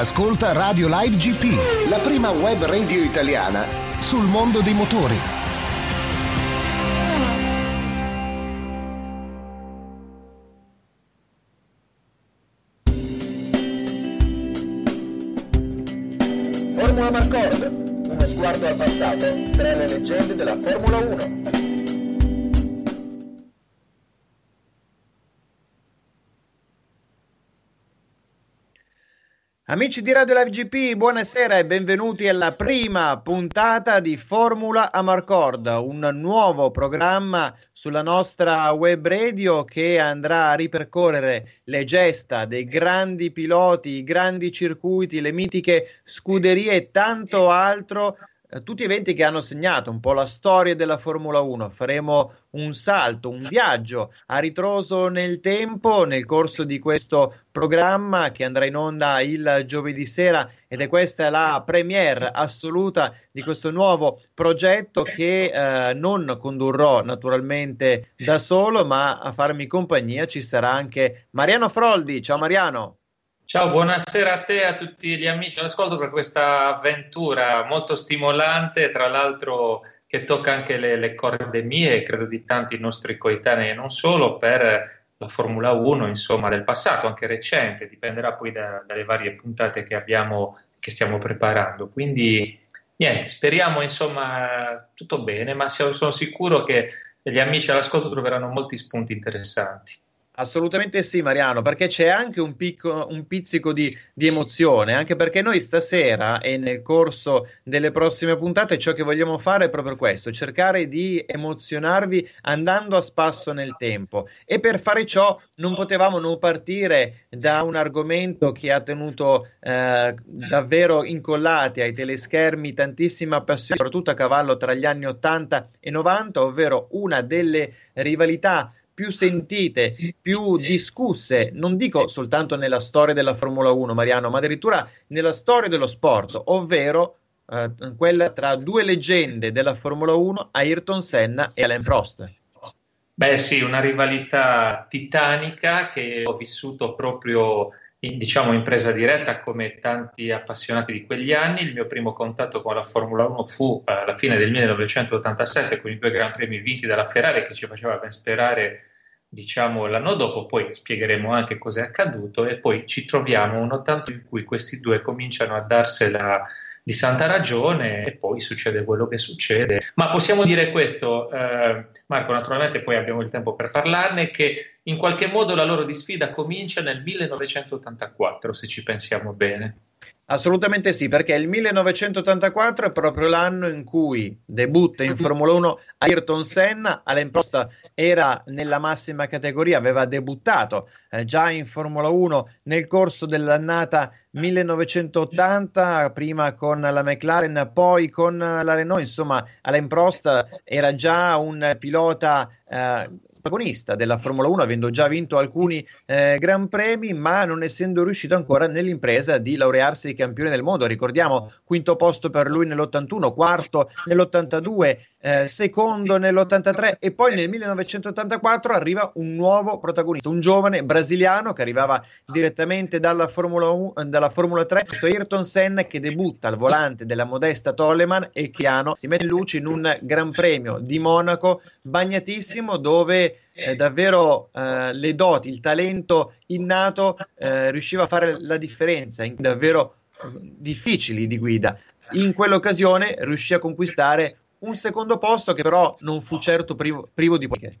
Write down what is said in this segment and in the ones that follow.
Ascolta Radio Live GP, la prima web radio italiana sul mondo dei motori. Formula Marcord, sguardo al passato tra le leggende della Formula 1. Amici di Radio Live GP, buonasera e benvenuti alla prima puntata di Formula Amarcord, un nuovo programma sulla nostra web radio che andrà a ripercorrere le gesta dei grandi piloti, i grandi circuiti, le mitiche scuderie e tanto altro eh, tutti eventi che hanno segnato un po' la storia della Formula 1. Faremo un salto, un viaggio a ritroso nel tempo nel corso di questo programma che andrà in onda il giovedì sera ed è questa la premiere assoluta di questo nuovo progetto che eh, non condurrò naturalmente da solo, ma a farmi compagnia ci sarà anche Mariano Froldi. Ciao Mariano. Ciao, buonasera a te e a tutti gli amici all'ascolto per questa avventura molto stimolante, tra l'altro che tocca anche le, le corde mie credo di tanti nostri coetanei e non solo per la Formula 1, insomma, del passato, anche recente, dipenderà poi da, dalle varie puntate che abbiamo, che stiamo preparando. Quindi, niente, speriamo, insomma, tutto bene, ma sono sicuro che gli amici all'ascolto troveranno molti spunti interessanti. Assolutamente sì, Mariano, perché c'è anche un, picco, un pizzico di, di, emozione, anche perché noi stasera e nel corso delle prossime puntate ciò che vogliamo fare è proprio questo, cercare di emozionarvi andando a spasso nel tempo. E per fare ciò non potevamo non partire da un argomento che ha tenuto eh, davvero incollati ai teleschermi tantissima passione, soprattutto a cavallo tra gli anni 80 e 90, ovvero una delle rivalità più sentite, più discusse, non dico soltanto nella storia della Formula 1, Mariano, ma addirittura nella storia dello sport, ovvero eh, quella tra due leggende della Formula 1, Ayrton Senna e Alain Prost. Beh sì, una rivalità titanica che ho vissuto proprio in, diciamo, in presa diretta come tanti appassionati di quegli anni. Il mio primo contatto con la Formula 1 fu eh, alla fine del 1987 con i due Gran Premi vinti dalla Ferrari che ci faceva ben sperare diciamo l'anno dopo, poi spiegheremo anche cosa è accaduto e poi ci troviamo un tanto in cui questi due cominciano a darsela di santa ragione e poi succede quello che succede. Ma possiamo dire questo, eh, Marco, naturalmente poi abbiamo il tempo per parlarne, che in qualche modo la loro disfida comincia nel 1984, se ci pensiamo bene. Assolutamente sì, perché il 1984 è proprio l'anno in cui debutta in Formula 1 Ayrton Senna, all'imposta era nella massima categoria, aveva debuttato eh, già in Formula 1 nel corso dell'annata 1980, prima con la McLaren, poi con la Renault, insomma Alain Prost era già un pilota eh, protagonista della Formula 1, avendo già vinto alcuni eh, Gran Premi, ma non essendo riuscito ancora nell'impresa di laurearsi campione del mondo. Ricordiamo quinto posto per lui nell'81, quarto nell'82, eh, secondo nell'83 e poi nel 1984 arriva un nuovo protagonista, un giovane brasiliano che arrivava direttamente dalla Formula, 1, dalla Formula 3, Ayrton Senna che debutta al volante della modesta Toleman e Chiano si mette in luce in un Gran Premio di Monaco bagnatissimo dove eh, davvero eh, le doti, il talento innato eh, riusciva a fare la differenza in davvero eh, difficili di guida. In quell'occasione riuscì a conquistare un secondo posto che però non fu certo privo, privo di poiché.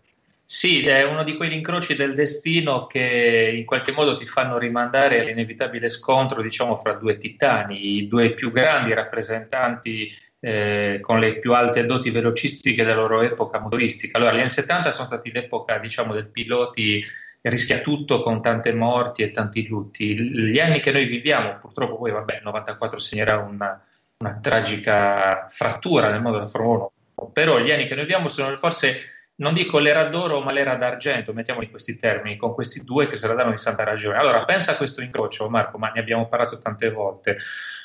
Sì, è uno di quegli incroci del destino che in qualche modo ti fanno rimandare all'inevitabile scontro, diciamo, fra due titani, i due più grandi rappresentanti eh, con le più alte doti velocistiche della loro epoca motoristica. Allora, gli anni 70 sono stati l'epoca, diciamo, del piloti rischia tutto con tante morti e tanti lutti. Gli anni che noi viviamo, purtroppo poi, vabbè, il 94 segnerà una, una tragica frattura nel mondo della Formula 1, però gli anni che noi viviamo sono forse non dico l'era d'oro, ma l'era d'argento, mettiamo in questi termini, con questi due che se la danno di santa ragione. Allora, pensa a questo incrocio, Marco, ma ne abbiamo parlato tante volte.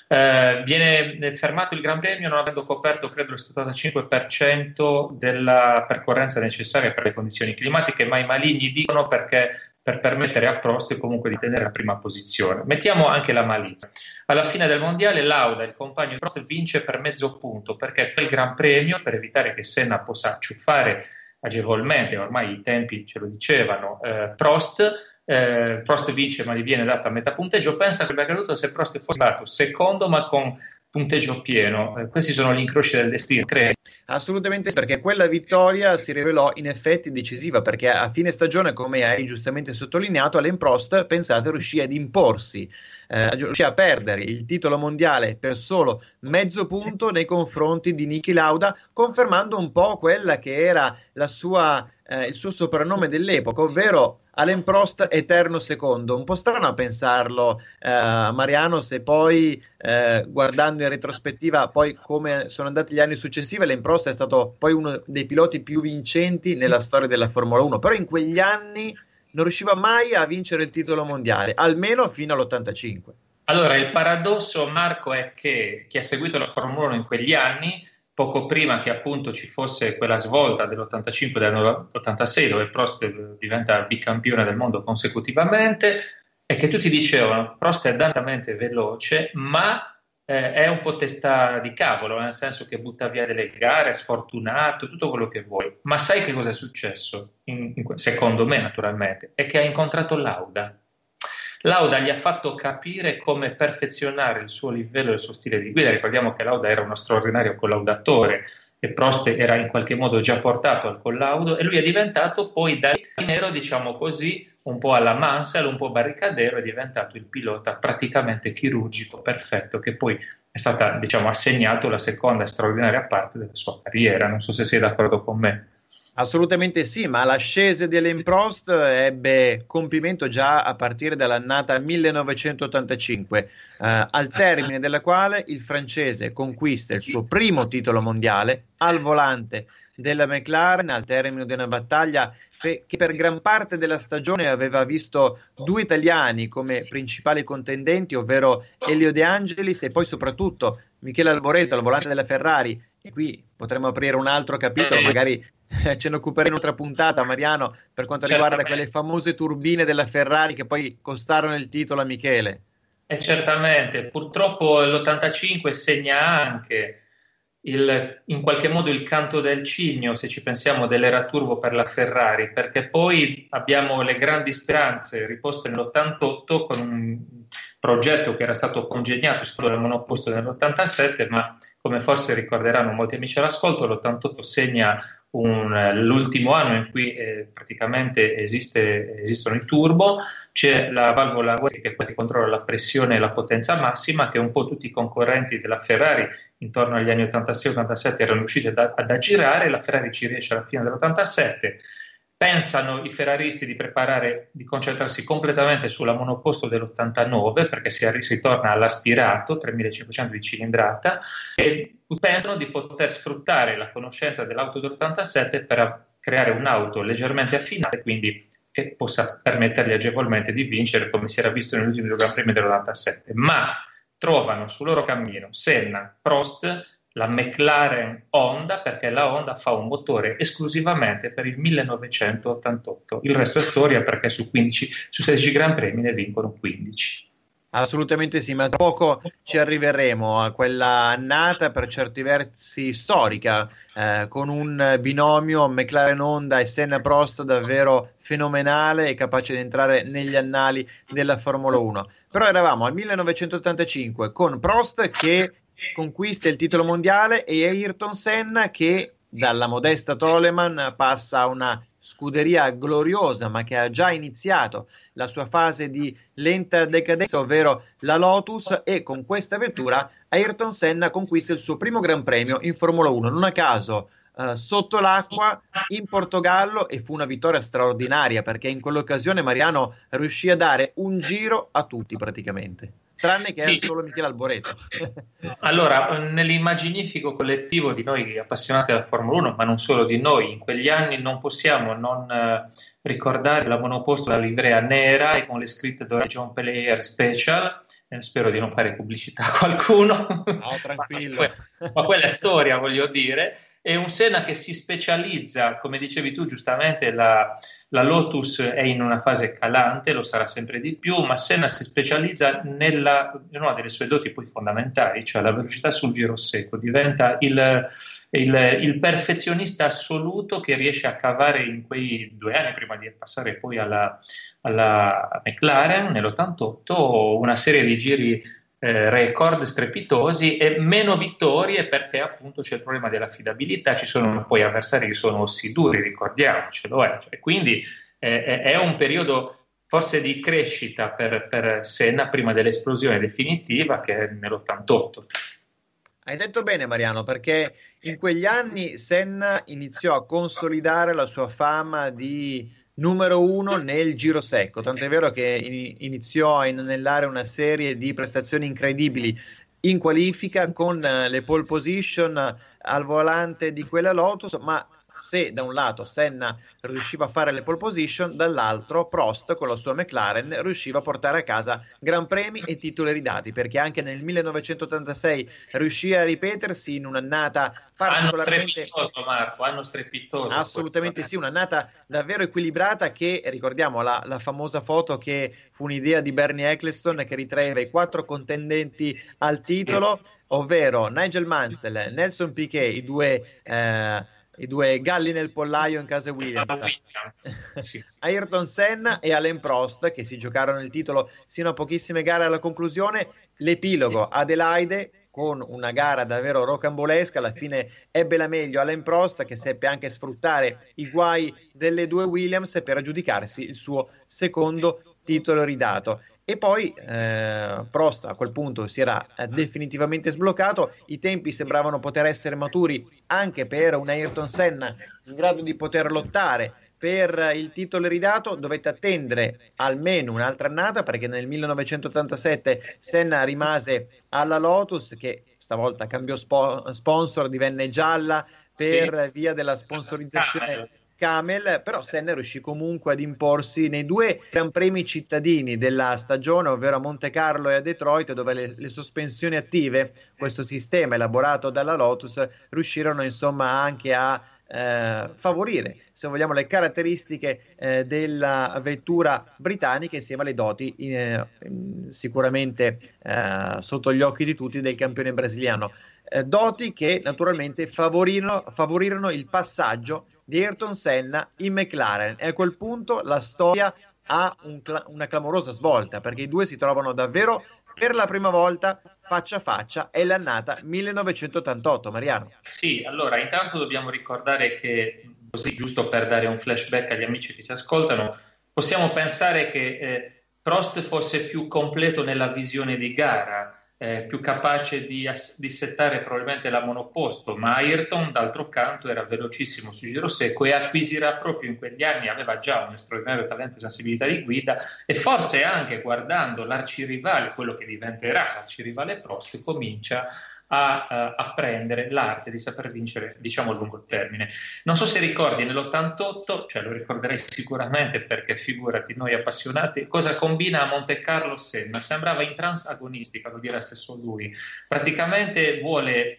Eh, viene fermato il Gran Premio non avendo coperto, credo, il 75% della percorrenza necessaria per le condizioni climatiche, ma i maligni dicono perché per permettere a Prost comunque di tenere la prima posizione. Mettiamo anche la malizia. Alla fine del mondiale Lauda, il compagno di Prost, vince per mezzo punto perché quel Gran Premio, per evitare che Senna possa ciuffare agevolmente, ormai i tempi ce lo dicevano, eh, Prost, eh, Prost vince ma gli viene data a metà punteggio, pensa che sarebbe accaduto se Prost fosse andato secondo ma con punteggio pieno. Eh, questi sono gli incroci del destino, credo. Assolutamente perché quella vittoria si rivelò in effetti decisiva, perché a fine stagione, come hai giustamente sottolineato, Alain Prost, pensate, riuscì ad imporsi, eh, riuscì a perdere il titolo mondiale per solo mezzo punto nei confronti di Niki Lauda, confermando un po' quella che era sua, eh, il suo soprannome dell'epoca, ovvero Alain Prost eterno secondo. Un po' strano a pensarlo, eh, Mariano, se poi eh, guardando in retrospettiva poi come sono andati gli anni successivi, Alain Prost è stato poi uno dei piloti più vincenti nella storia della Formula 1, però in quegli anni non riusciva mai a vincere il titolo mondiale, almeno fino all'85. Allora, il paradosso, Marco, è che chi ha seguito la Formula 1 in quegli anni poco prima che appunto ci fosse quella svolta dell'85 e dell'86 dove Prost diventa bicampione del mondo consecutivamente e che tutti dicevano Prost è dantamente veloce ma eh, è un po' testa di cavolo nel senso che butta via delle gare, è sfortunato, tutto quello che vuoi ma sai che cosa è successo? In, in, secondo me naturalmente è che ha incontrato Lauda Lauda gli ha fatto capire come perfezionare il suo livello e il suo stile di guida. Ricordiamo che Lauda era uno straordinario collaudatore e Prost era in qualche modo già portato al collaudo e lui è diventato poi da nero, diciamo così, un po' alla Mansell, un po' barricadero, è diventato il pilota praticamente chirurgico perfetto che poi è stata diciamo, assegnato la seconda straordinaria parte della sua carriera. Non so se sei d'accordo con me. Assolutamente sì, ma l'ascesa di Alain Prost ebbe compimento già a partire dall'annata 1985, eh, al termine della quale il francese conquista il suo primo titolo mondiale al volante della McLaren al termine di una battaglia che per gran parte della stagione aveva visto due italiani come principali contendenti, ovvero Elio De Angelis e poi soprattutto Michele Alboreto al volante della Ferrari. E qui potremmo aprire un altro capitolo, magari ce ne occuperemo in un'altra puntata, Mariano, per quanto riguarda quelle famose turbine della Ferrari che poi costarono il titolo a Michele. E certamente, purtroppo l'85 segna anche il, in qualche modo il canto del cigno, se ci pensiamo, dell'era turbo per la Ferrari, perché poi abbiamo le grandi speranze riposte nell'88 con un progetto che era stato congegnato sul monoposto nell'87, ma come forse ricorderanno molti amici all'ascolto, l'88 segna un, l'ultimo anno in cui eh, praticamente esiste, esistono i turbo, c'è la valvola che è quella che controlla la pressione e la potenza massima, che un po' tutti i concorrenti della Ferrari intorno agli anni 86-87 erano riusciti ad, ad aggirare, la Ferrari ci riesce alla fine dell'87 pensano i ferraristi di preparare, di concentrarsi completamente sulla monoposto dell'89 perché si, si torna all'aspirato 3500 di cilindrata e pensano di poter sfruttare la conoscenza dell'auto dell'87 per creare un'auto leggermente affinata quindi che possa permettergli agevolmente di vincere come si era visto negli ultimi due Gran Premi dell'87 ma trovano sul loro cammino Senna, Prost la McLaren Honda perché la Honda fa un motore esclusivamente per il 1988. Il resto è storia perché su, 15, su 16 Gran Premi ne vincono 15. Assolutamente sì, ma tra poco ci arriveremo a quella annata per certi versi storica, eh, con un binomio McLaren Honda e Senna Prost davvero fenomenale e capace di entrare negli annali della Formula 1. Però eravamo al 1985 con Prost che conquista il titolo mondiale e Ayrton Senna che dalla modesta Toleman passa a una scuderia gloriosa, ma che ha già iniziato la sua fase di lenta decadenza, ovvero la Lotus, e con questa vettura Ayrton Senna conquista il suo primo Gran Premio in Formula 1. Non a caso Uh, sotto l'acqua in Portogallo e fu una vittoria straordinaria perché in quell'occasione Mariano riuscì a dare un giro a tutti praticamente tranne che sì. solo Michele Alboreto. allora, nell'immaginifico collettivo di noi appassionati della Formula 1, ma non solo di noi, in quegli anni non possiamo non eh, ricordare la monoposto la livrea nera e con le scritte d'ora John Player Special. Eh, spero di non fare pubblicità a qualcuno. No, tranquillo. ma, ma quella è storia, voglio dire. È un Senna che si specializza, come dicevi tu giustamente, la, la, Lotus è in una fase calante, lo sarà sempre di più, ma Senna si specializza nella, in una delle sue doti poi fondamentali, cioè la velocità sul giro secco, diventa il, il, il, perfezionista assoluto che riesce a cavare in quei due anni prima di passare poi alla, alla McLaren nell'88 una serie di giri eh, record strepitosi e meno vittorie perché appunto c'è il problema dell'affidabilità, ci sono poi avversari che sono ossiduri, ricordiamocelo, eh. cioè, quindi eh, è un periodo forse di crescita per, per Senna prima dell'esplosione definitiva che è nell'88. Hai detto bene Mariano, perché in quegli anni Senna iniziò a consolidare la sua fama di numero uno nel giro secco, tant'è vero che iniziò a inanellare una serie di prestazioni incredibili. In qualifica con eh, le pole position al volante di quella Lotus, ma se da un lato Senna riusciva a fare le pole position, dall'altro Prost con la sua McLaren riusciva a portare a casa gran premi e titoli ridati, perché anche nel 1986 riuscì a ripetersi in un'annata particolarmente... Anno strepitoso Marco, anno strepitoso. Assolutamente sì, un'annata davvero equilibrata che, ricordiamo la, la famosa foto che fu un'idea di Bernie Eccleston che ritraeva i quattro contendenti al titolo, ovvero Nigel Mansell, Nelson Piquet, i due... Eh, i due galli nel pollaio in casa Williams, sì. Ayrton Senna e Alain Prost che si giocarono il titolo sino a pochissime gare alla conclusione, l'epilogo Adelaide con una gara davvero rocambolesca, alla fine ebbe la meglio Alain Prost che seppe anche sfruttare i guai delle due Williams per aggiudicarsi il suo secondo titolo ridato e poi eh, Prost a quel punto si era eh, definitivamente sbloccato, i tempi sembravano poter essere maturi anche per un Ayrton Senna in grado di poter lottare per il titolo ridato, dovette attendere almeno un'altra annata perché nel 1987 Senna rimase alla Lotus che stavolta cambiò spo- sponsor, divenne gialla per sì. via della sponsorizzazione Camel, però Senna riuscì comunque ad imporsi nei due Gran Premi cittadini della stagione, ovvero a Monte Carlo e a Detroit, dove le, le sospensioni attive, questo sistema elaborato dalla Lotus, riuscirono insomma anche a eh, favorire, se vogliamo, le caratteristiche eh, della vettura britannica insieme alle doti eh, sicuramente eh, sotto gli occhi di tutti del campione brasiliano. Eh, doti che naturalmente favorirono, favorirono il passaggio di Ayrton Senna in McLaren e a quel punto la storia ha un una clamorosa svolta perché i due si trovano davvero per la prima volta faccia a faccia è l'annata 1988 Mariano. Sì allora intanto dobbiamo ricordare che così giusto per dare un flashback agli amici che ci ascoltano possiamo pensare che eh, Prost fosse più completo nella visione di gara eh, più capace di, di, settare probabilmente la monoposto, ma Ayrton d'altro canto era velocissimo su giro secco e acquisirà proprio in quegli anni, aveva già un straordinario talento e sensibilità di guida e forse anche guardando l'arcirivale, quello che diventerà l'arcirivale Prost, comincia a uh, apprendere l'arte di saper vincere, diciamo, a lungo termine. Non so se ricordi nell'88, cioè lo ricorderei sicuramente perché figurati noi appassionati, cosa combina a Monte Carlo Senna? Sembrava in trans agonistica, lo dirà stesso lui. Praticamente vuole,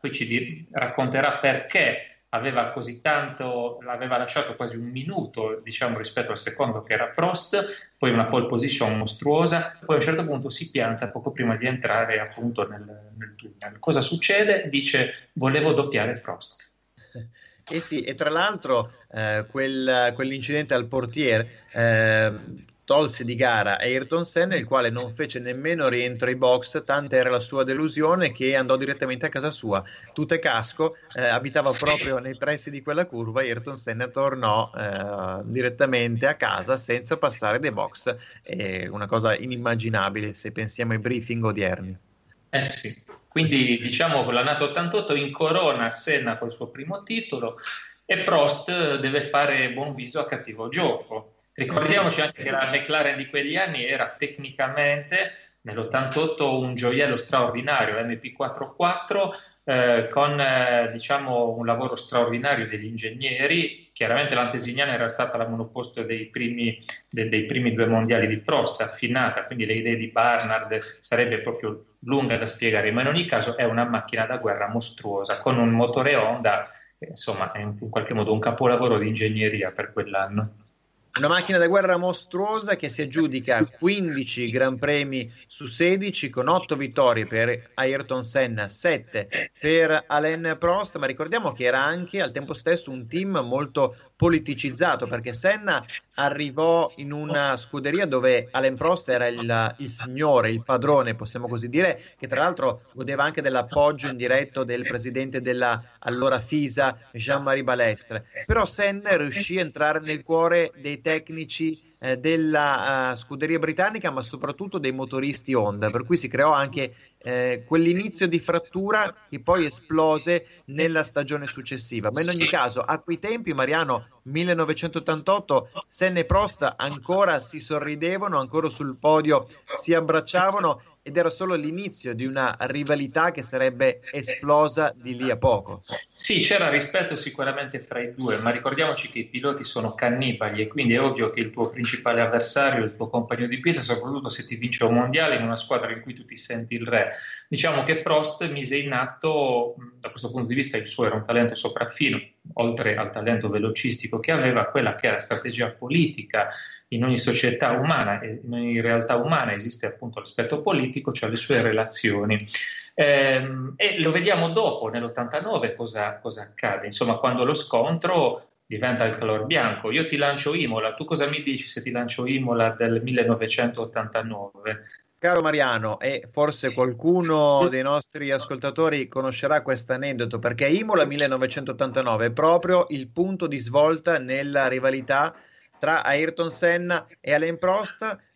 poi ci racconterà perché aveva così tanto, l'aveva lasciato quasi un minuto, diciamo, rispetto al secondo che era Prost, poi una pole position mostruosa, poi a un certo punto si pianta poco prima di entrare appunto nel, nel tunnel. Cosa succede? Dice volevo doppiare Prost. Eh sì, e tra l'altro eh, quel, quell'incidente al portiere eh, tolse di gara Ayrton Senna, il quale non fece nemmeno rientro ai box, tanta era la sua delusione che andò direttamente a casa sua. Tutte casco, eh, abitava proprio nei pressi di quella curva. Ayrton Senna tornò eh, direttamente a casa senza passare dei box. È una cosa inimmaginabile se pensiamo ai briefing odierni. Eh sì, quindi diciamo con la NATO 88 incorona Senna col suo primo titolo e Prost deve fare buon viso a cattivo gioco Ricordiamoci anche che la McLaren di quegli anni era tecnicamente nell'88 un gioiello straordinario, MP44, eh, con eh, diciamo, un lavoro straordinario degli ingegneri. Chiaramente l'antesignana era stata la monoposto dei primi, de, dei primi due mondiali di Prost, affinata, quindi le idee di Barnard sarebbe proprio lunga da spiegare, ma in ogni caso è una macchina da guerra mostruosa, con un motore Honda, insomma è in qualche modo un capolavoro di ingegneria per quell'anno. Una macchina da guerra mostruosa che si aggiudica 15 Gran Premi su 16 con 8 vittorie per Ayrton Senna, 7 per Alain Prost, ma ricordiamo che era anche al tempo stesso un team molto politicizzato perché Senna arrivò in una scuderia dove Alain Prost era il, il, signore, il padrone, possiamo così dire, che tra l'altro godeva anche dell'appoggio indiretto del presidente della allora FISA, Jean-Marie Balestre. Però Senna riuscì a entrare nel cuore dei tecnici eh, della uh, scuderia britannica, ma soprattutto dei motoristi Honda, per cui si creò anche eh, quell'inizio di frattura che poi esplose nella stagione successiva. Ma in ogni caso, a quei tempi, Mariano, 1988, Senna e Prost ancora si sorridevano, ancora sul podio si abbracciavano ed era solo l'inizio di una rivalità che sarebbe esplosa di lì a poco. Sì, c'era rispetto sicuramente fra i due, ma ricordiamoci che i piloti sono cannibali e quindi è ovvio che il tuo principale avversario, il tuo compagno di pista, soprattutto se ti vince un mondiale in una squadra in cui tu ti senti il re. Diciamo che Prost mise in atto, da questo punto di vista, il suo era un talento sopraffino, oltre al talento velocistico che aveva, quella che era strategia politica, in ogni società umana, in ogni realtà umana esiste appunto l'aspetto politico, cioè le sue relazioni. Ehm, e lo vediamo dopo, nell'89, cosa, cosa accade. Insomma, quando lo scontro diventa il color bianco. Io ti lancio Imola, tu cosa mi dici se ti lancio Imola del 1989? Caro Mariano, e forse qualcuno dei nostri ascoltatori conoscerà questo aneddoto, perché Imola 1989 è proprio il punto di svolta nella rivalità tra Ayrton Senna e Alain Prost.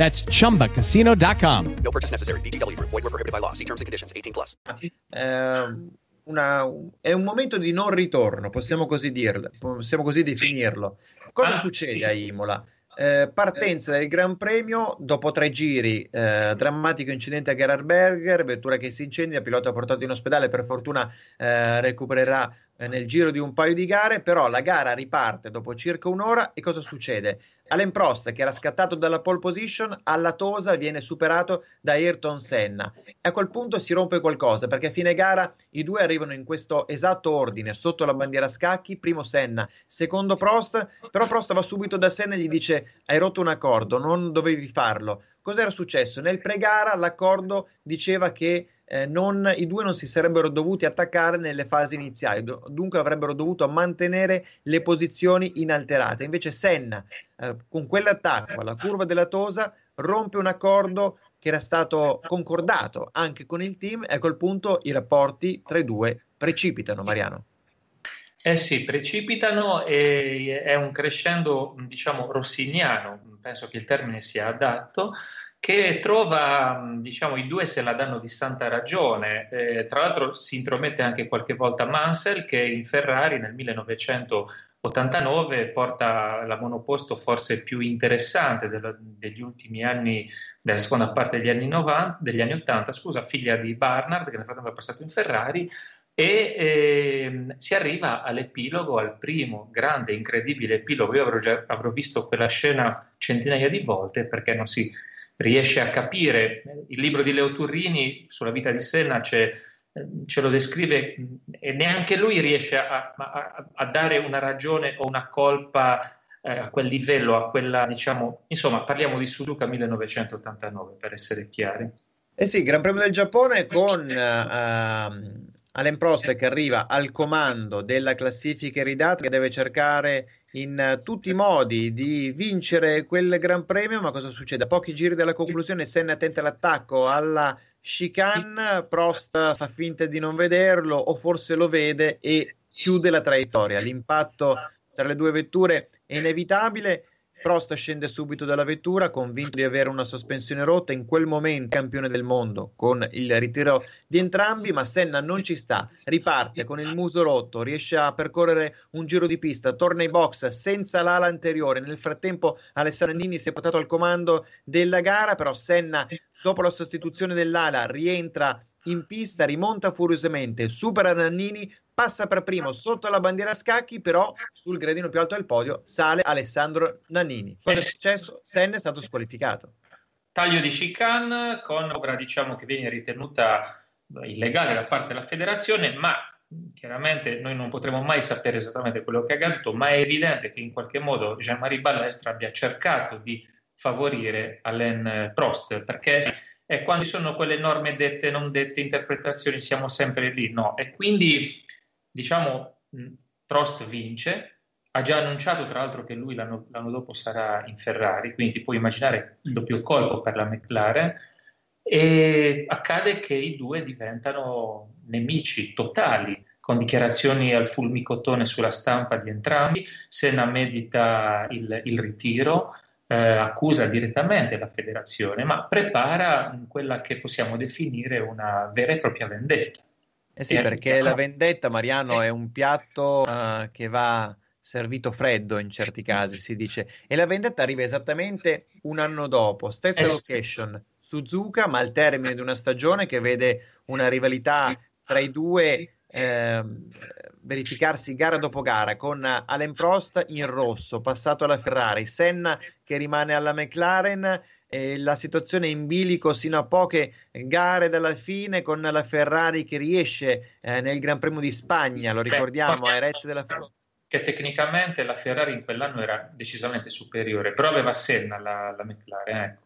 That's chumbacasino.com. No purchase necessary. BGW. Void were prohibited by law. See terms and conditions 18 plus. Eh, una, è un momento di non ritorno, possiamo così dirlo, possiamo così definirlo. Cosa succede a Imola? Eh, partenza del Gran Premio dopo tre giri, eh, drammatico incidente a Gerhard vettura che si incendia, pilota portato in ospedale, per fortuna eh, recupererà eh, nel giro di un paio di gare, però la gara riparte dopo circa un'ora e cosa succede? Alain Prost, che era scattato dalla pole position, alla Tosa viene superato da Ayrton Senna. A quel punto si rompe qualcosa, perché a fine gara i due arrivano in questo esatto ordine, sotto la bandiera a scacchi, primo Senna, secondo Prost, però Prost va subito da Senna e gli dice hai rotto un accordo, non dovevi farlo. Cos'era successo? Nel pre-gara l'accordo diceva che eh, non, i due non si sarebbero dovuti attaccare nelle fasi iniziali, do, dunque avrebbero dovuto mantenere le posizioni inalterate. Invece Senna, eh, con quell'attacco alla curva della Tosa, rompe un accordo che era stato concordato anche con il team e a quel punto i rapporti tra i due precipitano, Mariano. Eh sì, precipitano e è un crescendo, diciamo, rossiniano, penso che il termine sia adatto, che trova, diciamo, i due se la danno di santa ragione. Eh, tra l'altro si intromette anche qualche volta Mansell che in Ferrari nel 1989 porta la monoposto forse più interessante della, degli ultimi anni, della seconda parte degli anni, 90, degli anni 80, scusa, figlia di Barnard che nel frattempo è passato in Ferrari e eh, si arriva all'epilogo, al primo grande, incredibile epilogo. Io avrò, già, avrò visto quella scena centinaia di volte perché non si riesce a capire. Il libro di Leo Turrini sulla vita di Senna ce lo descrive e neanche lui riesce a, a, a dare una ragione o una colpa eh, a quel livello, a quella, diciamo, insomma, parliamo di Suzuka 1989 per essere chiari. Eh sì, Gran Premio del Giappone con uh, Alain Prost che arriva al comando della classifica iridata che deve cercare in tutti i modi di vincere quel Gran Premio, ma cosa succede? A pochi giri dalla conclusione Senna tenta l'attacco alla chicane, Prost fa finta di non vederlo o forse lo vede e chiude la traiettoria. L'impatto tra le due vetture è inevitabile. Prost scende subito dalla vettura, convinto di avere una sospensione rotta, in quel momento campione del mondo con il ritiro di entrambi, ma Senna non ci sta, riparte con il muso rotto, riesce a percorrere un giro di pista, torna ai box senza l'ala anteriore. Nel frattempo Alessandro Nini si è portato al comando della gara, però Senna dopo la sostituzione dell'ala rientra in pista, rimonta furiosamente, supera Nannini, passa per primo sotto la bandiera a scacchi, però sul gradino più alto del podio sale Alessandro Nannini. Cosa è successo? Senna è stato squalificato. Taglio di chicane con opera diciamo che viene ritenuta illegale da parte della federazione, ma chiaramente noi non potremo mai sapere esattamente quello che è accaduto, ma è evidente che in qualche modo Jean-Marie Ballestra abbia cercato di favorire Alain Prost, perché e quando ci sono quelle norme dette, non dette, interpretazioni, siamo sempre lì, no? E quindi, diciamo, Prost vince, ha già annunciato tra l'altro che lui l'anno, l'anno dopo sarà in Ferrari, quindi puoi immaginare il doppio colpo per la McLaren, e accade che i due diventano nemici totali, con dichiarazioni al fulmicotone sulla stampa di entrambi, Senna medita il, il ritiro, eh, accusa direttamente la federazione, ma prepara quella che possiamo definire una vera e propria vendetta. Eh sì, e perché arriva... la vendetta, Mariano, è un piatto uh, che va servito freddo in certi casi, si dice, e la vendetta arriva esattamente un anno dopo, stessa eh location, Suzuka, ma al termine di una stagione che vede una rivalità tra i due eh, verificarsi gara dopo gara con Alain Prost in rosso, passato alla Ferrari, Senna che rimane alla McLaren. La situazione è in bilico sino a poche gare dalla fine con la Ferrari che riesce eh, nel Gran Premio di Spagna, lo ricordiamo, ai Reds della Ferrari che tecnicamente la Ferrari in quell'anno era decisamente superiore, però aveva Senna la, la McLaren, ecco.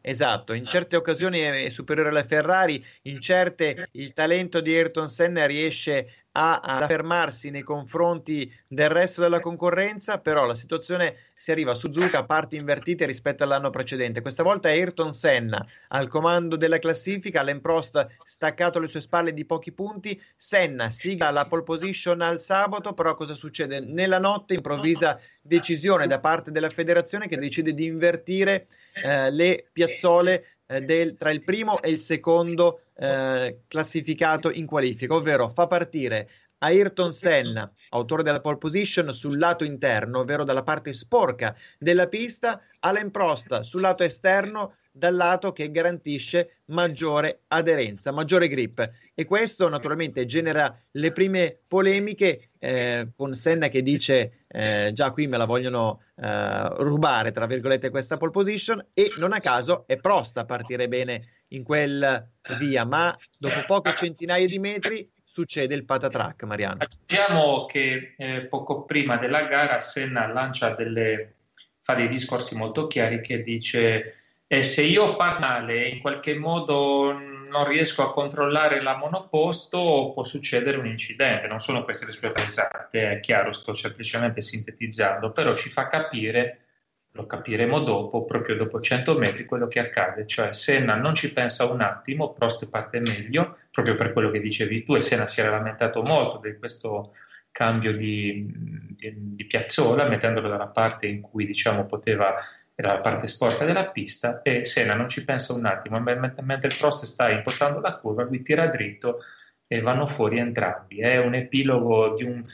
Esatto, in certe occasioni è superiore alla Ferrari, in certe il talento di Ayrton Senna riesce a, ad affermarsi nei confronti del resto della concorrenza, però la situazione si arriva a Suzuka a parti invertite rispetto all'anno precedente. Questa volta è Ayrton Senna al comando della classifica, Alain Prost staccato alle sue spalle di pochi punti, Senna sigla la pole position al sabato, però cosa succede? Nella notte improvvisa decisione da parte della federazione che decide di invertire eh, le piazzole eh, del, tra il primo e il secondo eh, classificato in qualifica, ovvero fa partire Ayrton Senna, autore della pole position, sul lato interno, ovvero dalla parte sporca della pista, Alain Prost sul lato esterno, dal lato che garantisce maggiore aderenza, maggiore grip. E questo naturalmente genera le prime polemiche eh, con Senna che dice eh, già qui me la vogliono eh, rubare, tra virgolette, questa pole position e non a caso è Prost a partire bene in quel via, ma dopo poche centinaia di metri succede il patatrack, Mariano. Diciamo che eh, poco prima della gara Senna lancia delle, fa dei discorsi molto chiari che dice e se io parlo male in qualche modo non riesco a controllare la monoposto può succedere un incidente, non sono queste le sue pensate, è chiaro, sto semplicemente sintetizzando, però ci fa capire, lo capiremo dopo, proprio dopo 100 metri, quello che accade, cioè Senna non ci pensa un attimo, Prost parte meglio, proprio per quello che dicevi tu, e Senna si era lamentato molto di questo cambio di, di, di piazzola, mettendolo dalla parte in cui diciamo poteva era la parte sporca della pista e Senna non ci pensa un attimo, mentre Prost sta impostando la curva, lui tira dritto e vanno fuori entrambi. È un epilogo di un...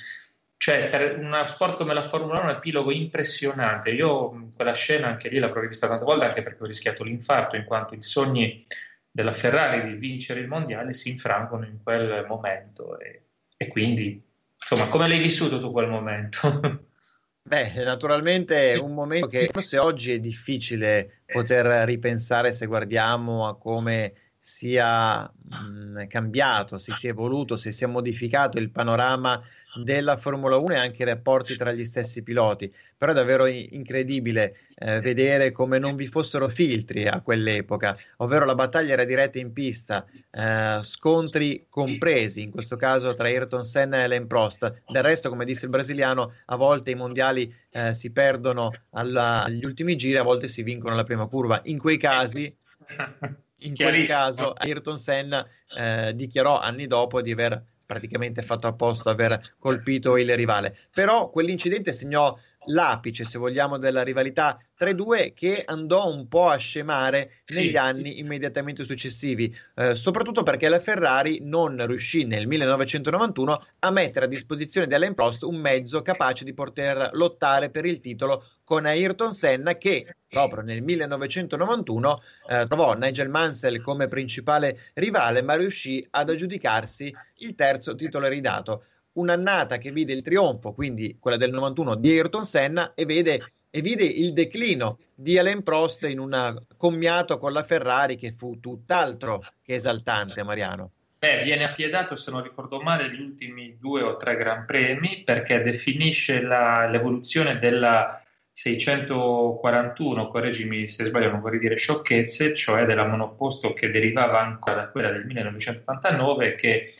cioè per uno sport come la Formula 1 è un epilogo impressionante. Io quella scena anche lì l'avrò vista tante volte anche perché ho rischiato l'infarto in quanto i sogni della Ferrari di vincere il mondiale si infrangono in quel momento e, e quindi insomma come l'hai vissuto tu quel momento? Beh, naturalmente è un momento che forse oggi è difficile poter ripensare se guardiamo a come sia mh, cambiato, si sia evoluto, si sia modificato il panorama della Formula 1 e anche i rapporti tra gli stessi piloti. Però è davvero incredibile eh, vedere come non vi fossero filtri a quell'epoca, ovvero la battaglia era diretta in pista, eh, scontri compresi, in questo caso tra Ayrton Senna e Alain Prost. Del resto, come disse il brasiliano, a volte i mondiali eh, si perdono alla, agli ultimi giri, a volte si vincono alla prima curva. In quei casi in quel caso Ayrton Senna eh, dichiarò anni dopo di aver praticamente fatto apposta aver colpito il rivale. Però quell'incidente segnò l'apice, se vogliamo, della rivalità 3-2 che andò un po' a scemare negli sì. anni immediatamente successivi, eh, soprattutto perché la Ferrari non riuscì nel 1991 a mettere a disposizione di Alain Prost un mezzo capace di poter lottare per il titolo con Ayrton Senna che proprio nel 1991 eh, trovò Nigel Mansell come principale rivale ma riuscì ad aggiudicarsi il terzo titolo ridato un'annata che vide il trionfo, quindi quella del 91 di Ayrton Senna, e vede, e vide il declino di Alain Prost in un commiato con la Ferrari che fu tutt'altro che esaltante, Mariano. Beh, viene appiedato, se non ricordo male, gli ultimi due o tre Gran Premi perché definisce la, l'evoluzione della 641, correggimi se sbaglio, non vorrei dire sciocchezze, cioè della monoposto che derivava ancora da quella del 1989 che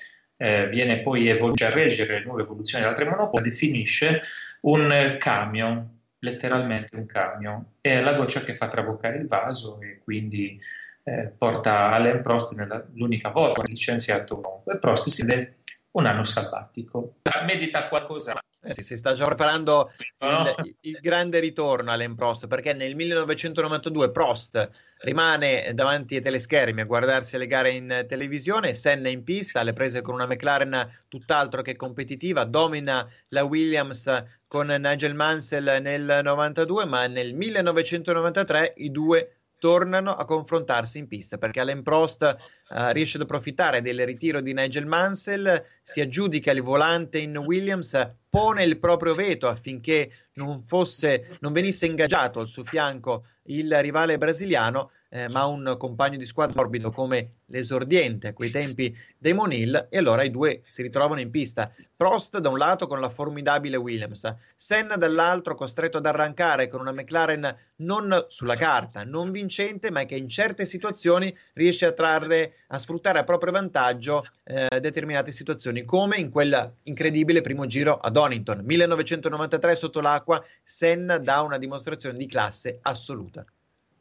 eh, viene poi evoluto a reggere le nuove evoluzioni delle altre monopole, definisce un camion, letteralmente un camion, è la goccia che fa traboccare il vaso e quindi eh, porta Alain Prost nell'unica volta licenziato e Prost si vede un anno sabbatico. Medita qualcosa eh sì, si sta già preparando il, il, grande ritorno Alain Prost perché nel 1992 Prost rimane davanti ai teleschermi a guardarsi le gare in televisione, Senna in pista, le prese con una McLaren tutt'altro che competitiva, domina la Williams con Nigel Mansell nel 92, ma nel 1993 i due tornano a confrontarsi in pista perché Alain Prost uh, riesce ad approfittare del ritiro di Nigel Mansell, si aggiudica il volante in Williams, pone il proprio veto affinché non, fosse, non venisse ingaggiato al suo fianco il rivale brasiliano eh, ma un compagno di squadra morbido come l'esordiente a quei tempi dei Monil e allora i due si ritrovano in pista. Prost da un lato con la formidabile Williams, Senna dall'altro costretto ad arrancare con una McLaren non sulla carta, non vincente, ma che in certe situazioni riesce a trarre, a sfruttare a proprio vantaggio eh, determinate situazioni, come in quel incredibile primo giro a Donington, 1993 sotto l'acqua, Senna dà una dimostrazione di classe assoluta.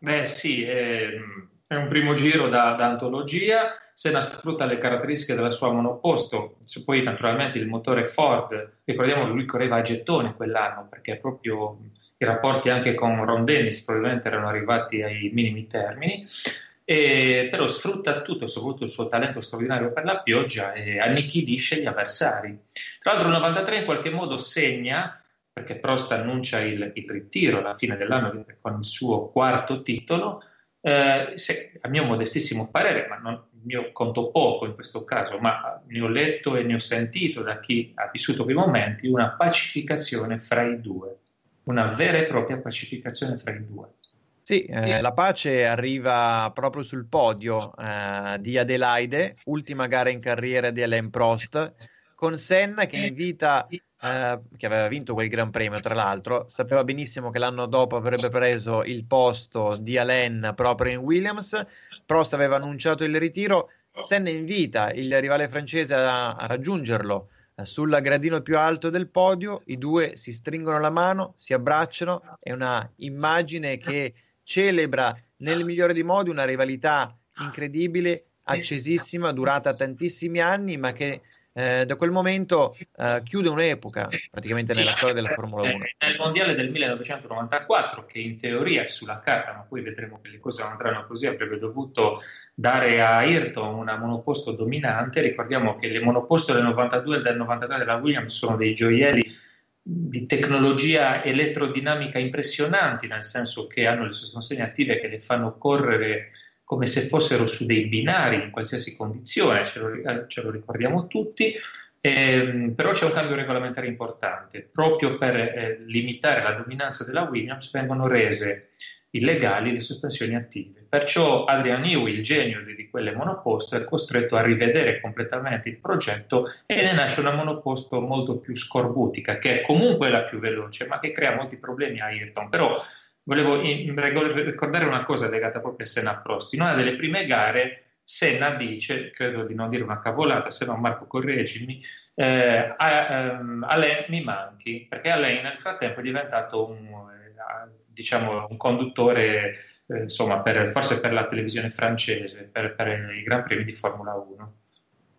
Beh sì, è, è un primo giro da, da, antologia, Senna sfrutta le caratteristiche della sua monoposto, poi naturalmente il motore Ford, ricordiamo che lui correva a gettone quell'anno perché proprio i rapporti anche con Ron Dennis probabilmente erano arrivati ai minimi termini, e, però sfrutta tutto, soprattutto il suo talento straordinario per la pioggia e annichilisce gli avversari. Tra l'altro il 93 in qualche modo segna perché Prost annuncia il, il ritiro alla fine dell'anno con il suo quarto titolo, eh, se, a mio modestissimo parere, ma non, io conto poco in questo caso, ma ne ho letto e ne ho sentito da chi ha vissuto quei momenti, una pacificazione fra i due, una vera e propria pacificazione fra i due. Sì, eh, la pace arriva proprio sul podio eh, di Adelaide, ultima gara in carriera di Alain Prost, con Senna che invita eh, che aveva vinto quel Gran Premio, tra l'altro, sapeva benissimo che l'anno dopo avrebbe preso il posto di Alain proprio in Williams. Prost aveva annunciato il ritiro. Senna invita il rivale francese a, a raggiungerlo eh, sul gradino più alto del podio. I due si stringono la mano, si abbracciano. È una immagine che celebra nel migliore dei modi una rivalità incredibile, accesissima, durata tantissimi anni, ma che eh, da quel momento eh, chiude un'epoca praticamente nella storia della Formula 1. Nel mondiale del 1994, che in teoria è sulla carta, ma poi vedremo che le cose non andranno così, avrebbe dovuto dare a Ayrton una monoposto dominante. Ricordiamo che le monoposto del 92 e del 93 della Williams sono dei gioielli di tecnologia elettrodinamica impressionanti, nel senso che hanno le sospensioni attive che le fanno correre come se fossero su dei binari in qualsiasi condizione, ce lo, ce lo ricordiamo tutti, Eh, però c'è un cambio regolamentare importante. Proprio per eh, limitare la dominanza della Williams vengono rese illegali le sospensioni attive. Perciò Adrian Newey, il genio di quelle monoposto, è costretto a rivedere completamente il progetto e ne nasce una monoposto molto più scorbutica, che è comunque la più veloce, ma che crea molti problemi a Ayrton. Però volevo ricordare una cosa legata proprio a Senna Prost. In una delle prime gare Senna dice, credo di non dire una cavolata, se no Marco correggimi, eh, ehm, Alain mi manchi, perché Alain nel frattempo è diventato un, eh, diciamo, un conduttore, eh, insomma, per, forse per la televisione francese, per, per i Gran Premi di Formula 1.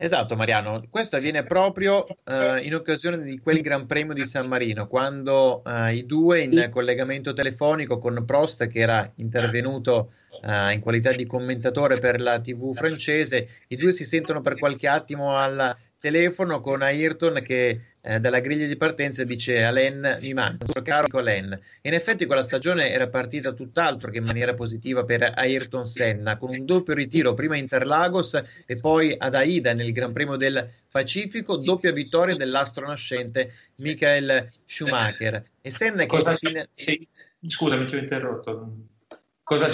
Esatto, Mariano. Questo avviene proprio uh, in occasione di quel Gran Premio di San Marino, quando uh, i due in collegamento telefonico con Prost, che era intervenuto uh, in qualità di commentatore per la TV francese, i due si sentono per qualche attimo al telefono con Ayrton che eh, dalla griglia di partenza dice Alain mi manca, caro Alain. In effetti quella stagione era partita tutt'altro che in maniera positiva per Ayrton Senna, con un doppio ritiro prima a Interlagos e poi ad Aida nel Gran Premio del Pacifico, doppia vittoria dell'astro nascente Michael Schumacher. E Senna che Cosa fine... sì, scusami, ti ho interrotto. Cosa,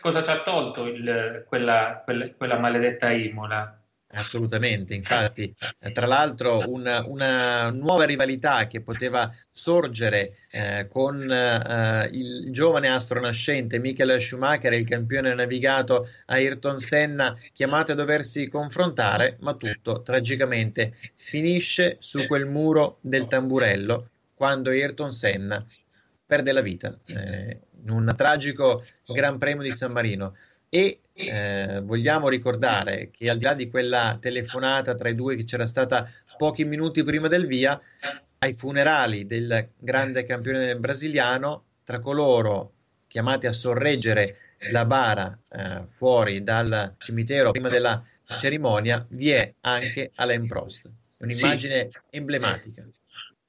cosa ci ha tolto il, quella, quella, quella maledetta Imola? Assolutamente, infatti, eh, tra l'altro una, una, nuova rivalità che poteva sorgere eh, con eh, il giovane astro nascente Michael Schumacher il campione navigato Ayrton Senna chiamati a doversi confrontare, ma tutto tragicamente finisce su quel muro del tamburello quando Ayrton Senna perde la vita eh, in un tragico Gran Premio di San Marino. E eh, vogliamo ricordare che al di là di quella telefonata tra i due che c'era stata pochi minuti prima del via, ai funerali del grande campione brasiliano, tra coloro chiamati a sorreggere la bara eh, fuori dal cimitero prima della cerimonia, vi è anche Alain Prost. Un'immagine sì. emblematica.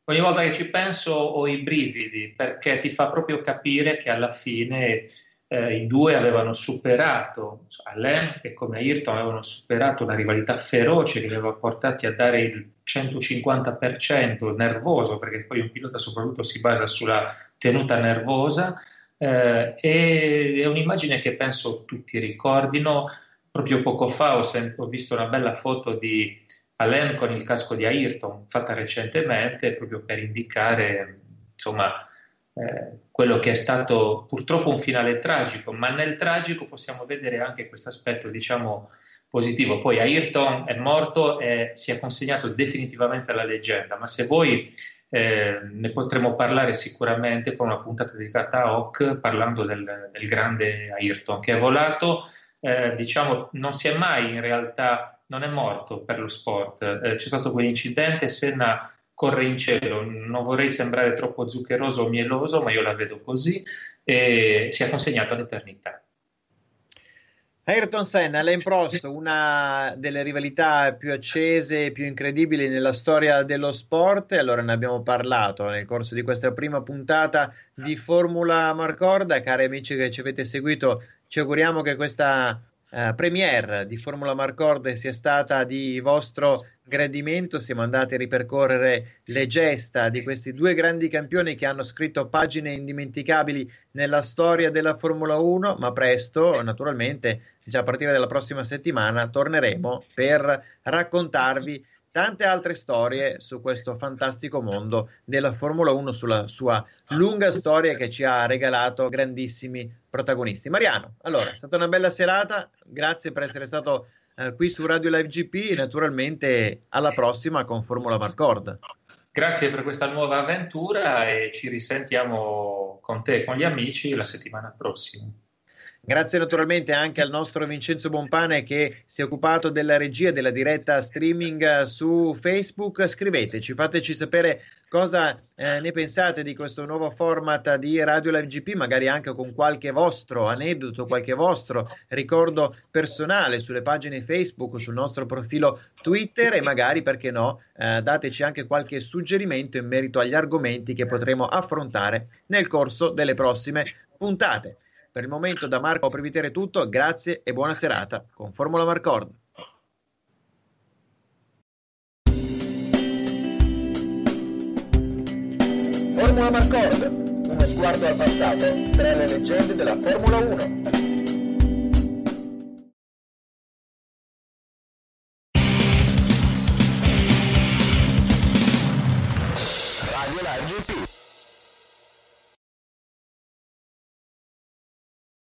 Ogni volta che ci penso ho i brividi perché ti fa proprio capire che alla fine eh, i due avevano superato, Alain e come Ayrton avevano superato una rivalità feroce che li aveva portati a dare il 150% nervoso, perché poi un pilota soprattutto si basa sulla tenuta nervosa, eh, e è un'immagine che penso tutti ricordino. Proprio poco fa ho, sent- ho visto una bella foto di Alain con il casco di Ayrton, fatta recentemente, proprio per indicare insomma, eh, quello che è stato purtroppo un finale tragico, ma nel tragico possiamo vedere anche questo aspetto, diciamo, positivo. Poi Ayrton è morto e si è consegnato definitivamente alla leggenda, ma se voi eh, ne potremo parlare sicuramente con una puntata dedicata a Hawk, parlando del, del grande Ayrton che è volato, eh, diciamo, non si è mai in realtà, non è morto per lo sport. Eh, c'è stato quell'incidente, Senna corre in cielo, non vorrei sembrare troppo zuccheroso o mieloso, ma io la vedo così, e si è consegnato all'eternità. Ayrton Senna, Alain Prost, una delle rivalità più accese e più incredibili nella storia dello sport. Allora ne abbiamo parlato nel corso di questa prima puntata di Formula Marcorda. Cari amici che ci avete seguito, ci auguriamo che questa uh, premiere di Formula Marcord sia stata di vostro gradimento. Siamo andati a ripercorrere le gesta di questi due grandi campioni che hanno scritto pagine indimenticabili nella storia della Formula 1, ma presto, naturalmente, già a partire dalla prossima settimana, torneremo per raccontarvi tante altre storie su questo fantastico mondo della Formula 1, sulla sua lunga storia che ci ha regalato grandissimi protagonisti. Mariano, allora, è stata una bella serata, grazie per essere stato eh, qui su Radio Live GP e naturalmente alla prossima con Formula Marcord. Grazie per questa nuova avventura e ci risentiamo con te e con gli amici la settimana prossima. Grazie naturalmente anche al nostro Vincenzo Bompane che si è occupato della regia della diretta streaming su Facebook. Scriveteci, fateci sapere cosa eh, ne pensate di questo nuovo format di Radio Live GP, magari anche con qualche vostro aneddoto, qualche vostro ricordo personale sulle pagine Facebook, sul nostro profilo Twitter e magari, perché no, eh, dateci anche qualche suggerimento in merito agli argomenti che potremo affrontare nel corso delle prossime puntate. Per il momento da Marco Privitere tutto, grazie e buona serata con Formula Marcord. Formula Marcord, uno sguardo al passato tra le leggende della Formula 1. Radio GP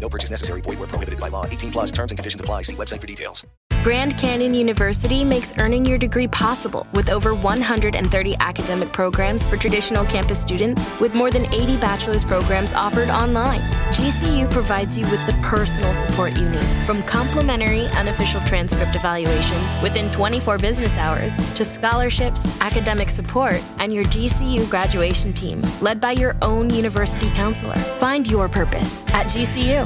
No purchase necessary. Void where prohibited by law. 18 plus terms and conditions apply. See website for details. Grand Canyon University makes earning your degree possible with over 130 academic programs for traditional campus students with more than 80 bachelor's programs offered online. GCU provides you with the personal support you need from complimentary unofficial transcript evaluations within 24 business hours to scholarships, academic support, and your GCU graduation team led by your own university counselor. Find your purpose at GCU.